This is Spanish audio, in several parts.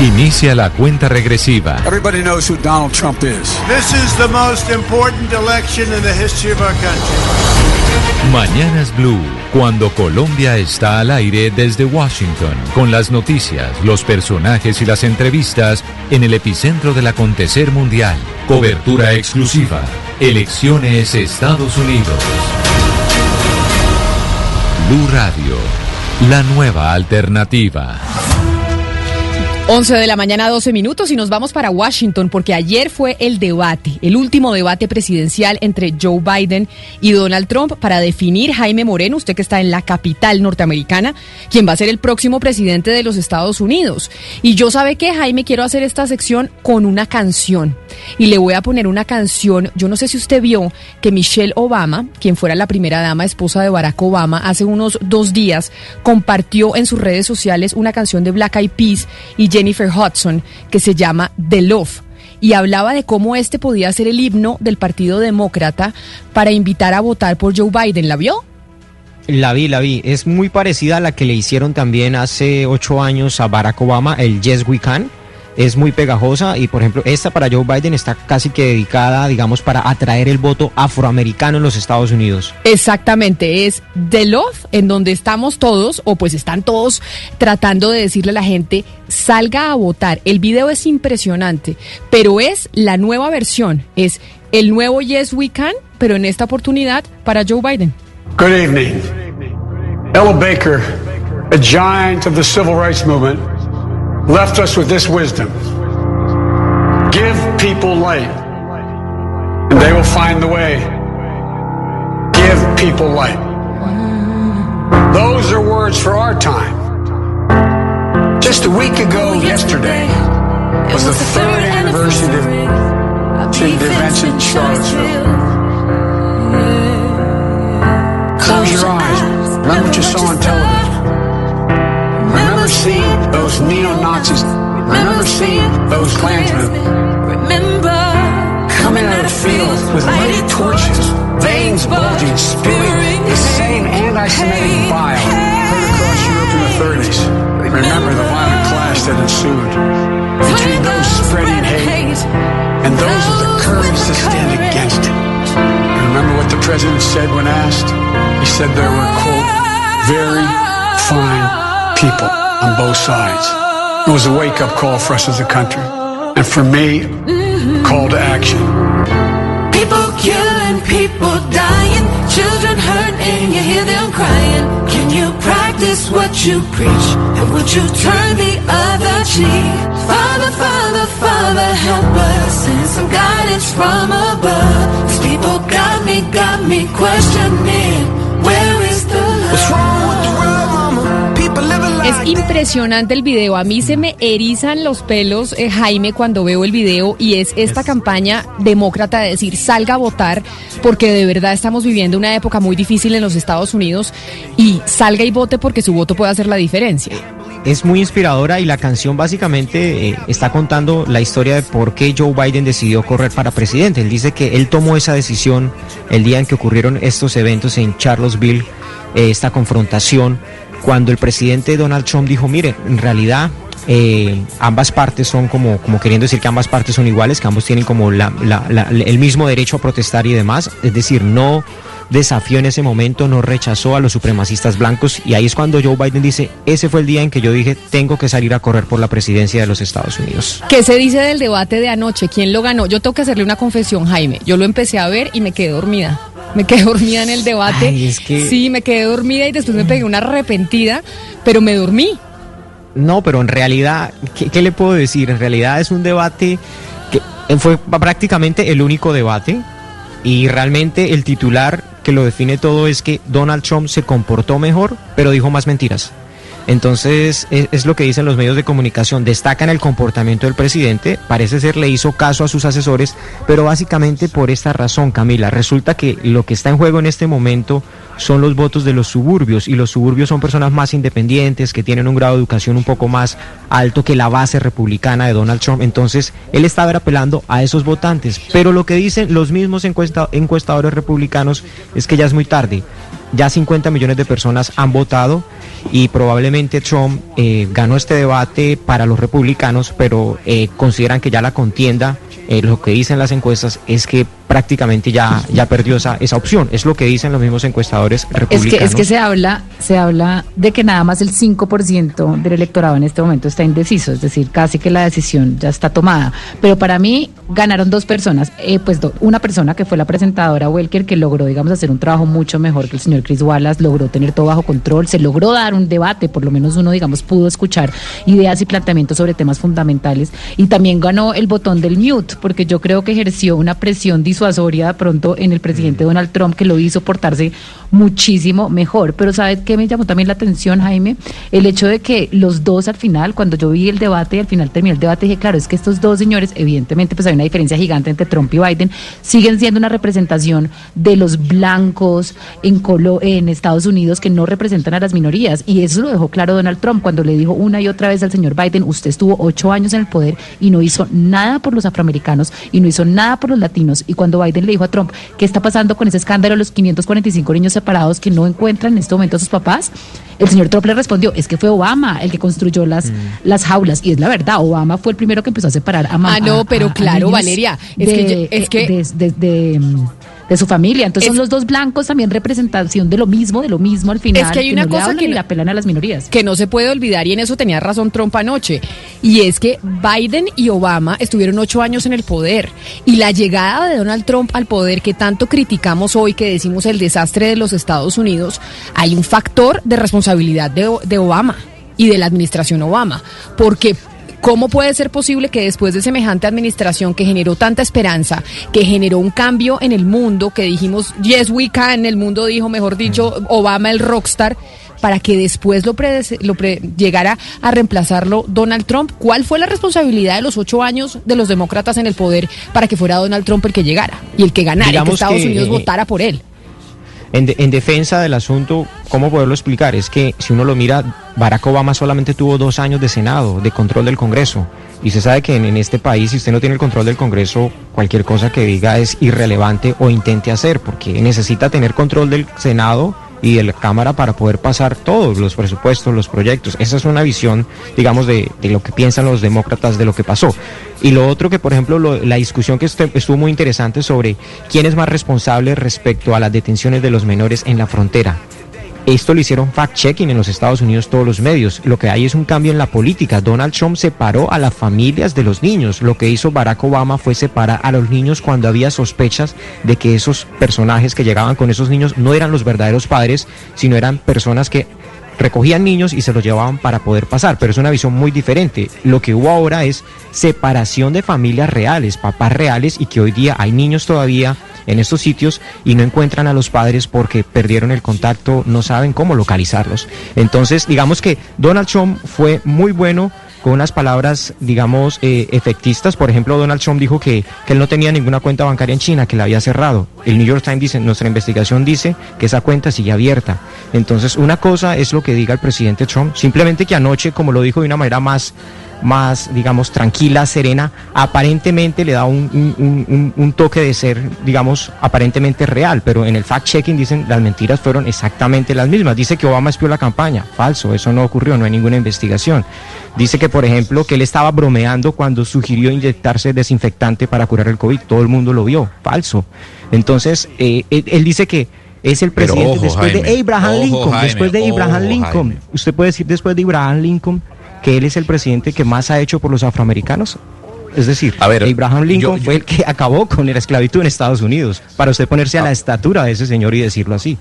Inicia la cuenta regresiva. Everybody knows who Donald Trump is. This is the most important election in the history of our country. Mañanas Blue, cuando Colombia está al aire desde Washington, con las noticias, los personajes y las entrevistas en el epicentro del acontecer mundial. Cobertura exclusiva. Elecciones Estados Unidos. Blue Radio, la nueva alternativa. 11 de la mañana, 12 minutos y nos vamos para Washington porque ayer fue el debate, el último debate presidencial entre Joe Biden y Donald Trump para definir Jaime Moreno, usted que está en la capital norteamericana, quien va a ser el próximo presidente de los Estados Unidos. Y yo sabe que Jaime quiero hacer esta sección con una canción. Y le voy a poner una canción, yo no sé si usted vio que Michelle Obama, quien fuera la primera dama esposa de Barack Obama, hace unos dos días compartió en sus redes sociales una canción de Black Eyed Peas y Jennifer Hudson que se llama The Love y hablaba de cómo este podía ser el himno del Partido Demócrata para invitar a votar por Joe Biden. ¿La vio? La vi, la vi. Es muy parecida a la que le hicieron también hace ocho años a Barack Obama, el Yes We Can es muy pegajosa y por ejemplo esta para Joe Biden está casi que dedicada digamos para atraer el voto afroamericano en los Estados Unidos. Exactamente, es The Love en donde estamos todos o pues están todos tratando de decirle a la gente salga a votar. El video es impresionante, pero es la nueva versión, es el nuevo Yes We Can, pero en esta oportunidad para Joe Biden. Good evening. Ella Baker, a giant of the civil rights movement. Left us with this wisdom Give people light, and they will find the way. Give people light. Those are words for our time. Just a week ago, yesterday, was the third anniversary of the events in Charlottesville. Close your eyes. Remember what you saw on television. Remember seeing those neo-Nazis. Remember seeing those Klansmen. Remember coming out of the field with lighted torches, veins bulging, spewing the same anti-Semitic bile heard across Europe in the 30s. Remember the violent clash that ensued between those spreading hate and those with the courage to stand against it. Remember what the president said when asked? He said there were, quote, very fine people on both sides. It was a wake-up call for us as a country. And for me, call to action. People killing, people dying, children hurt and you hear them crying. Can you practice what you preach? And would you turn the other cheek? Father, Father, Father, help us. Send some guidance from above. These people got me, got me questioning. Es impresionante el video. A mí se me erizan los pelos, eh, Jaime, cuando veo el video y es esta campaña demócrata de decir salga a votar porque de verdad estamos viviendo una época muy difícil en los Estados Unidos y salga y vote porque su voto puede hacer la diferencia. Es muy inspiradora y la canción básicamente eh, está contando la historia de por qué Joe Biden decidió correr para presidente. Él dice que él tomó esa decisión el día en que ocurrieron estos eventos en Charlottesville, eh, esta confrontación, cuando el presidente Donald Trump dijo, mire, en realidad eh, ambas partes son como, como queriendo decir que ambas partes son iguales, que ambos tienen como la- el mismo derecho a protestar y demás. Es decir, no desafió en ese momento, no rechazó a los supremacistas blancos y ahí es cuando Joe Biden dice, ese fue el día en que yo dije, tengo que salir a correr por la presidencia de los Estados Unidos. ¿Qué se dice del debate de anoche? ¿Quién lo ganó? Yo tengo que hacerle una confesión, Jaime. Yo lo empecé a ver y me quedé dormida. Me quedé dormida en el debate. Ay, es que- Sí, me quedé dormida y después me pegué una arrepentida, pero me dormí. No, pero en realidad, ¿qué, qué le puedo decir? En realidad es un debate que fue prácticamente el único debate y realmente el titular que lo define todo es que Donald Trump se comportó mejor, pero dijo más mentiras. Entonces, es, es, lo que dicen los medios de comunicación. Destacan el comportamiento del presidente, parece ser le hizo caso a sus asesores, pero básicamente por esta razón, Camila, resulta que lo que está en juego en este momento son los votos de los suburbios y los suburbios son personas más independientes que tienen un grado de educación un poco más alto que la base republicana de Donald Trump. Entonces, él estaba apelando a esos votantes. Pero lo que dicen los mismos encuesta, encuestadores republicanos es que ya es muy tarde. Ya 50 millones de personas han votado y probablemente Trump eh, ganó este debate para los republicanos, pero eh, consideran que ya la contienda, eh, lo que dicen las encuestas es que prácticamente ya, ya perdió esa, esa opción. Es lo que dicen los mismos encuestadores republicanos. Es que, es que se habla, se habla de que nada más el 5% del electorado en este momento está indeciso, es decir, casi que la decisión ya está tomada. Pero para mí ganaron dos personas, eh, pues do, una persona que fue la presentadora Welker, que logró, digamos, hacer un trabajo mucho mejor que el señor Chris Wallace, logró tener todo bajo control, se logró dar un debate, por lo menos uno, digamos, pudo escuchar ideas y planteamientos sobre temas fundamentales. Y también ganó el botón del mute, porque yo creo que ejerció una presión disuasoria de pronto en el presidente Donald Trump que lo hizo portarse muchísimo mejor. Pero ¿sabes qué me llamó también la atención, Jaime? El hecho de que los dos al final, cuando yo vi el debate y al final terminé el debate, dije, claro, es que estos dos señores, evidentemente, pues hay una diferencia gigante entre Trump y Biden, siguen siendo una representación de los blancos en, Colo en Estados Unidos que no representan a las minorías. Y eso lo dejó claro Donald Trump cuando le dijo una y otra vez al señor Biden, usted estuvo ocho años en el poder y no hizo nada por los afroamericanos y no hizo nada por los latinos. Y cuando Biden le dijo a Trump, ¿qué está pasando con ese escándalo de los 545 niños separados que no encuentran en este momento a sus papás? El señor Trump le respondió, es que fue Obama el que construyó las, mm. las jaulas. Y es la verdad, Obama fue el primero que empezó a separar a mamá. Ah, no, pero a, claro, a Valeria. Es de, que, es que... De, de, de, su familia. Entonces es, son los dos blancos también representación de lo mismo, de lo mismo al final. Es que hay una no cosa que le apelan a las minorías. Que no se puede olvidar, y en eso tenía razón Trump anoche. Y es que Biden y Obama estuvieron ocho años en el poder. Y la llegada de Donald Trump al poder, que tanto criticamos hoy, que decimos el desastre de los Estados Unidos, hay un factor de responsabilidad de, de Obama y de la administración Obama. Porque ¿Cómo puede ser posible que después de semejante administración que generó tanta esperanza, que generó un cambio en el mundo, que dijimos, yes we can, el mundo dijo, mejor dicho, Obama el rockstar, para que después lo, lo pre, llegara a reemplazarlo Donald Trump? ¿Cuál fue la responsabilidad de los ocho años de los demócratas en el poder para que fuera Donald Trump el que llegara y el que ganara, y que Estados que, Unidos eh, votara por él? En, de, en, defensa del asunto, ¿cómo poderlo explicar? Es que si uno lo mira, Barack Obama solamente tuvo dos años de Senado, de control del Congreso. Y se sabe que en, en, este país, si usted no tiene el control del Congreso, cualquier cosa que diga es irrelevante o intente hacer, porque necesita tener control del Senado y de la Cámara para poder pasar todos los presupuestos, los proyectos. Esa es una visión, digamos, de, de lo que piensan los demócratas de lo que pasó. Y lo otro que, por ejemplo, lo, la discusión que estuvo muy interesante sobre quién es más responsable respecto a las detenciones de los menores en la frontera. Esto lo hicieron fact-checking en los Estados Unidos todos los medios. Lo que hay es un cambio en la política. Donald Trump separó a las familias de los niños. Lo que hizo Barack Obama fue separar a los niños cuando había sospechas de que esos personajes que llegaban con esos niños no eran los verdaderos padres, sino eran personas que recogían niños y se los llevaban para poder pasar, pero es una visión muy diferente. Lo que hubo ahora es separación de familias reales, papás reales y que hoy día hay niños todavía en estos sitios y no encuentran a los padres porque perdieron el contacto, no saben cómo localizarlos. Entonces, digamos que Donald Trump fue muy bueno con unas palabras, digamos, eh, efectistas. Por ejemplo, Donald Trump dijo que, que, él no tenía ninguna cuenta bancaria en China, que la había cerrado. El New York Times dice, nuestra investigación dice que esa cuenta sigue abierta. Entonces, una cosa es lo que diga el presidente Trump, simplemente que anoche, como lo dijo de una manera más más, digamos, tranquila, serena, aparentemente le da un, un, un, un, toque de ser, digamos, aparentemente real, pero en el fact-checking dicen las mentiras fueron exactamente las mismas. Dice que Obama espió la campaña, falso, eso no ocurrió, no hay ninguna investigación. Dice que, por ejemplo, que él estaba bromeando cuando sugirió inyectarse desinfectante para curar el COVID, todo el mundo lo vio, falso. Entonces, eh, él, él, dice que es el presidente ojo, después Jaime, de Abraham ojo, Lincoln, Jaime, después de Abraham ojo, Lincoln. Jaime. Usted puede decir después de Abraham Lincoln que él es el presidente que más ha hecho por los afroamericanos. Es decir, A ver, Abraham Lincoln yo- yo- fue el que acabó con la esclavitud en Estados Unidos. Para usted ponerse a la estatura de ese señor y decirlo así.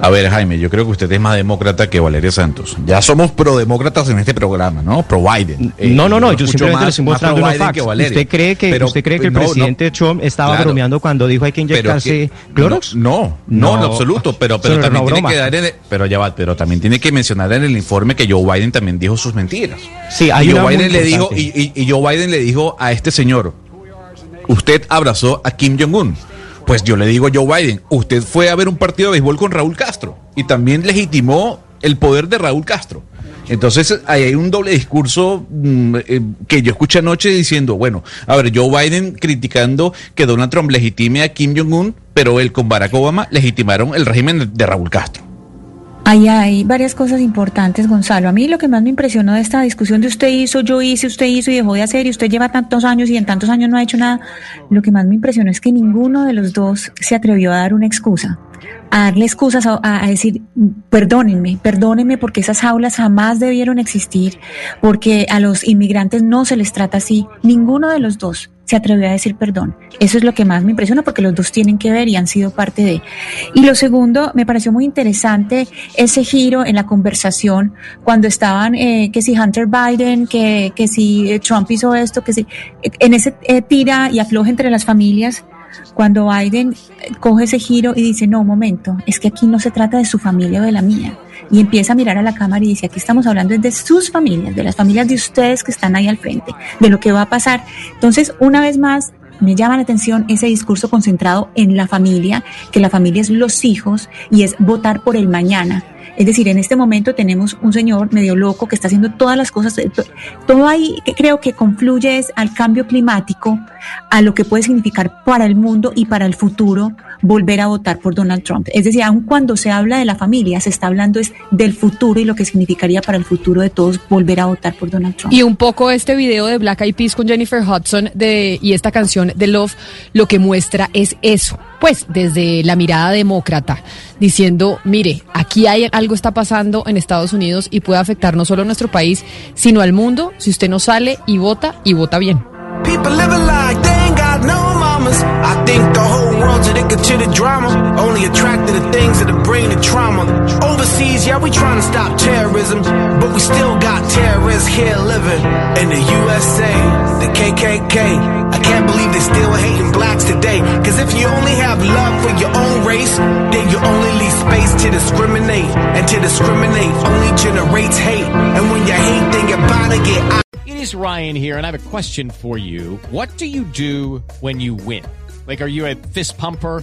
A ver, Jaime, yo creo que usted es más demócrata que Valeria Santos. Ya somos prodemócratas en este programa, ¿no? Pro Biden. Eh, no, no, no, yo, escucho simplemente le más- estoy mostrando unos facts. ¿Usted cree que, Pero- usted cree que el no, no, presidente Trump estaba claro. bromeando cuando dijo hay que inyectarse que- Clorox? No, no, no, en absoluto. Pero, pero también tiene broma. que dar en el- pero ya va, pero también tiene que mencionar en el informe que Joe Biden también dijo sus mentiras. Sí, hay y Joe Biden le dijo y- y Joe Biden le dijo a este señor, usted abrazó a Kim Jong Un. Pues yo le digo a Joe Biden, usted fue a ver un partido de béisbol con Raúl Castro y también legitimó el poder de Raúl Castro. Entonces ahí hay un doble discurso mm, eh, que yo escuché anoche diciendo, bueno, a ver, Joe Biden criticando que Donald Trump legitime a Kim Jong-un, pero él con Barack Obama legitimaron el régimen de- de Raúl Castro. Ahí hay varias cosas importantes, Gonzalo. A mí lo que más me impresionó de esta discusión de usted hizo, yo hice, usted hizo y dejó de hacer y usted lleva tantos años y en tantos años no ha hecho nada, lo que más me impresionó es que ninguno de los dos se atrevió a dar una excusa, a darle excusas, a, a decir, perdónenme, perdónenme porque esas jaulas jamás debieron existir, porque a los inmigrantes no se les trata así. Ninguno de los dos se atrevió a decir perdón. Eso es lo que más me impresiona porque los dos tienen que ver y han sido parte de. Y lo segundo, me pareció muy interesante ese giro en la conversación cuando estaban, eh, que si Hunter Biden, que, que si eh, Trump hizo esto, que si, eh, en ese eh, tira y afloja entre las familias. Cuando Biden eh, coge ese giro y dice, no, un momento, es que aquí no se trata de su familia o de la mía. Y empieza a mirar a la cámara y dice, aquí estamos hablando de sus familias, de las familias de ustedes que están ahí al frente, de lo que va a pasar. Entonces, una vez más, me llama la atención ese discurso concentrado en la familia, que la familia es los hijos y es votar por el mañana. Es decir, en este momento tenemos un señor medio loco que está haciendo todas las cosas, eh, to- todo ahí que creo que confluye es al cambio climático, a lo que puede significar para el mundo y para el futuro volver a votar por Donald Trump. Es decir, aun cuando se habla de la familia, se está hablando es del futuro y lo que significaría para el futuro de todos volver a votar por Donald Trump. Y un poco este video de Black Eyed Peas con Jennifer Hudson de, y esta canción de Love lo que muestra es eso, pues desde la mirada demócrata, diciendo, mire, aquí hay algo está pasando en Estados Unidos y puede afectar no solo a nuestro país, sino al mundo si usted no sale y vota y vota bien. We still got terrorists here living in the USA, the KKK. I can't believe they still hating blacks today. Cause if you only have love for your own race, then you only leave space to discriminate. And to discriminate only generates hate. And when you hate, then you're bound to get out. It is Ryan here, and I have a question for you. What do you do when you win? Like, are you a fist pumper?